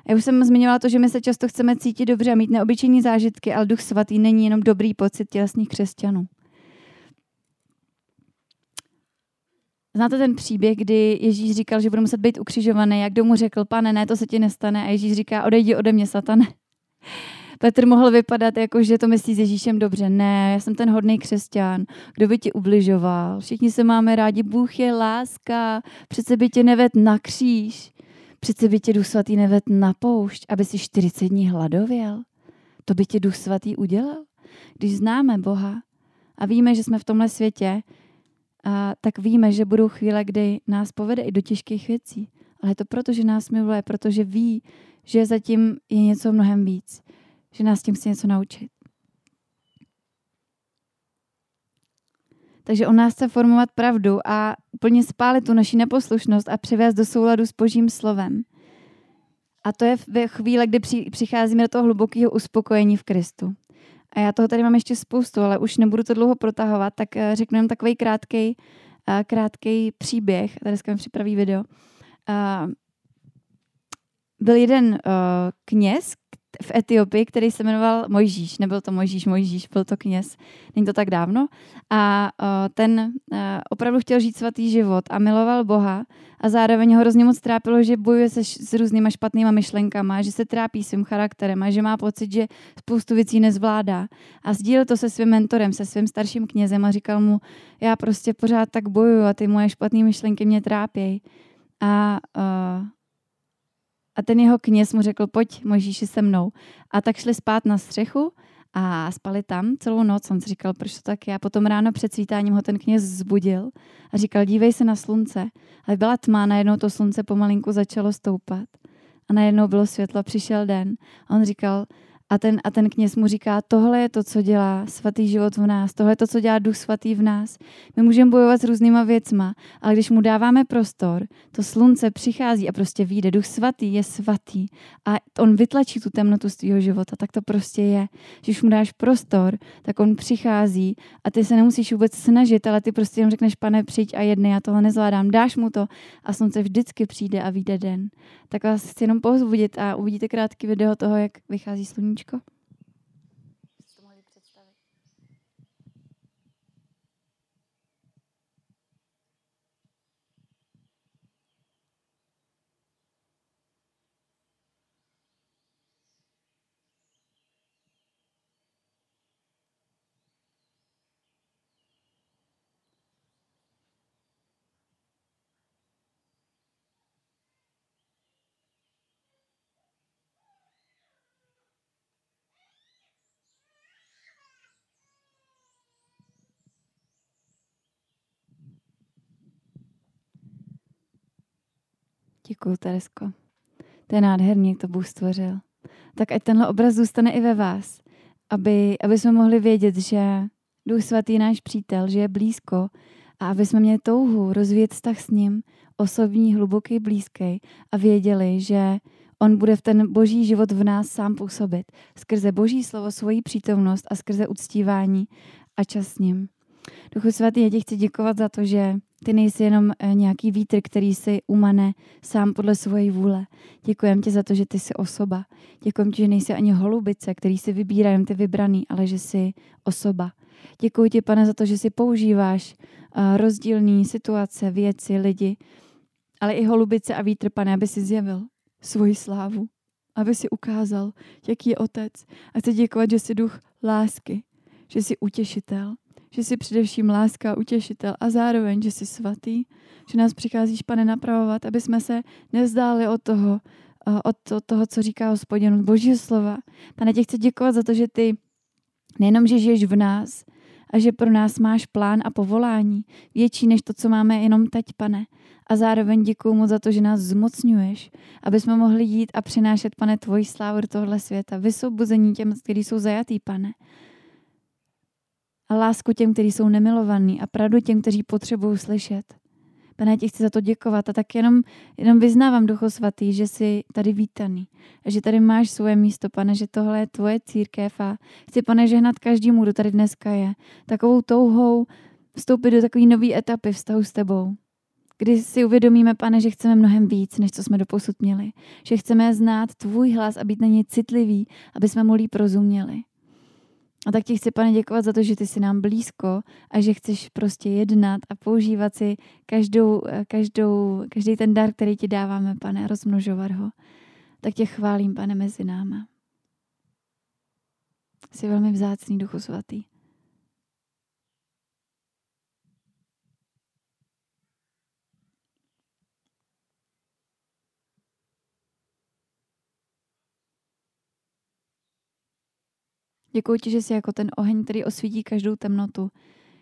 Já už jsem zmiňovala to, že my se často chceme cítit dobře a mít neobyčejné zážitky, ale Duch Svatý není jenom dobrý pocit tělesných křesťanů. Znáte ten příběh, kdy Ježíš říkal, že bude muset být ukřižovaný, jak kdo mu řekl, pane, ne, to se ti nestane. A Ježíš říká, odejdi ode mě, satane. Petr mohl vypadat jako, že to myslí s Ježíšem dobře. Ne, já jsem ten hodný křesťan. Kdo by ti ubližoval? Všichni se máme rádi. Bůh je láska. Přece by tě neved na kříž. Přece by tě Duch Svatý neved na poušť, aby si 40 dní hladověl. To by tě Duch Svatý udělal. Když známe Boha a víme, že jsme v tomhle světě, a tak víme, že budou chvíle, kdy nás povede i do těžkých věcí. Ale je to proto, že nás miluje, protože ví, že zatím je něco mnohem víc že nás tím chce něco naučit. Takže on nás chce formovat pravdu a úplně spálit tu naši neposlušnost a přivést do souladu s božím slovem. A to je ve chvíli, kdy přicházíme do toho hlubokého uspokojení v Kristu. A já toho tady mám ještě spoustu, ale už nebudu to dlouho protahovat, tak eh, řeknu jen takový krátký, eh, krátký příběh. Tady mi připraví video. Eh, byl jeden kněz, v Etiopii, který se jmenoval Mojžíš. Nebyl to Mojžíš, Mojžíš, byl to kněz. Není to tak dávno. A ten uh, opravdu chtěl žít svatý život a miloval Boha a zároveň ho hrozně moc trápilo, že bojuje se s různýma špatnýma myšlenkama, že se trápí svým charakterem a že má pocit, že spoustu věcí nezvládá. A sdílel to se svým mentorem, se svým starším knězem a říkal mu, já prostě pořád tak bojuju a ty moje špatné myšlenky mě trápějí. A uh, a ten jeho kněz mu řekl, pojď Mojžíši se mnou. A tak šli spát na střechu a spali tam celou noc. On si říkal, proč to tak je. A potom ráno před svítáním ho ten kněz zbudil a říkal, dívej se na slunce. Ale byla tma, najednou to slunce pomalinku začalo stoupat. A najednou bylo světlo, přišel den. A on říkal, a ten, a ten kněz mu říká, tohle je to, co dělá svatý život v nás, tohle je to, co dělá duch svatý v nás. My můžeme bojovat s různýma věcma, ale když mu dáváme prostor, to slunce přichází a prostě vyjde. Duch svatý je svatý a on vytlačí tu temnotu z tvého života, tak to prostě je. Když mu dáš prostor, tak on přichází a ty se nemusíš vůbec snažit, ale ty prostě jenom řekneš, pane, přijď a jedny, já tohle nezvládám, dáš mu to a slunce vždycky přijde a vyjde den. Tak vás chci jenom povzbudit a uvidíte krátký video toho, jak vychází sluníčko Děkuji, Teresko. To je nádherný, to Bůh stvořil. Tak ať tenhle obraz zůstane i ve vás, aby, aby jsme mohli vědět, že Duch Svatý je náš přítel, že je blízko a aby jsme měli touhu rozvíjet vztah s ním, osobní, hluboký, blízký a věděli, že on bude v ten boží život v nás sám působit. Skrze boží slovo, svoji přítomnost a skrze uctívání a čas s ním. Duchu svatý, já ti chci děkovat za to, že ty nejsi jenom eh, nějaký vítr, který si umane sám podle svojí vůle. Děkujem ti za to, že ty jsi osoba. Děkujem ti, že nejsi ani holubice, který si vybírá jen ty vybraný, ale že jsi osoba. Děkuji ti, pane, za to, že si používáš uh, rozdílné situace, věci, lidi, ale i holubice a vítr, pane, aby si zjevil svoji slávu, aby si ukázal, jaký je otec. A chci děkovat, že jsi duch lásky, že jsi utěšitel, že jsi především láska utěšitel a zároveň, že jsi svatý, že nás přicházíš, pane, napravovat, aby jsme se nevzdáli od toho, eh, od toho, co říká hospodin, od božího slova. Pane, tě chci děkovat za to, že ty nejenom, že žiješ v nás a že pro nás máš plán a povolání větší než to, co máme jenom teď, pane. A zároveň děkuji mu za to, že nás zmocňuješ, aby jsme mohli jít a přinášet, pane, tvoji slávu do tohle světa, vysvobození těm, kteří jsou zajatý, pane a lásku těm, kteří jsou nemilovaní a pravdu těm, kteří potřebují slyšet. Pane, ti chci za to děkovat a tak jenom, jenom vyznávám Duchu Svatý, že jsi tady vítaný a že tady máš svoje místo, pane, že tohle je tvoje církev a chci, pane, žehnat každému, kdo tady dneska je, takovou touhou vstoupit do takové nové etapy vztahu s tebou, kdy si uvědomíme, pane, že chceme mnohem víc, než co jsme doposud měli. Že chceme znát tvůj hlas a být na něj citliví, aby jsme mu líp rozuměli. A tak ti chci, pane, děkovat za to, že ty jsi nám blízko a že chceš prostě jednat a používat si každou, každou, každý ten dar, který ti dáváme, pane, rozmnožovat ho. Tak tě chválím, pane, mezi náma. Jsi velmi vzácný, Duchu Svatý. Děkuji ti, že jsi jako ten oheň, který osvítí každou temnotu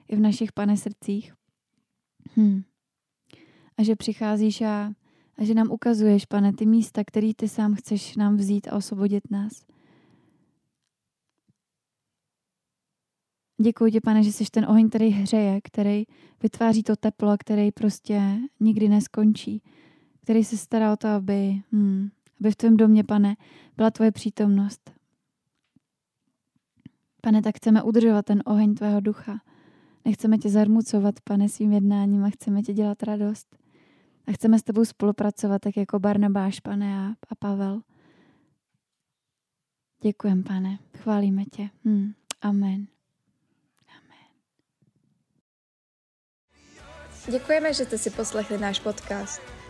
i v našich, pane, srdcích. Hm. A že přicházíš a, a že nám ukazuješ, pane, ty místa, který ty sám chceš nám vzít a osvobodit nás. Děkuji ti, pane, že jsi ten oheň, který hřeje, který vytváří to teplo, který prostě nikdy neskončí, který se stará o to, aby, hm, aby v tvém domě, pane, byla tvoje přítomnost. Pane, tak chceme udržovat ten oheň tvého ducha. Nechceme tě zarmucovat, pane, svým jednáním a chceme ti dělat radost. A chceme s tebou spolupracovat, tak jako Barnabáš, pane, a, a Pavel. Děkujem, pane. Chválíme tě. Hmm. Amen. Amen. Děkujeme, že jste si poslechli náš podcast.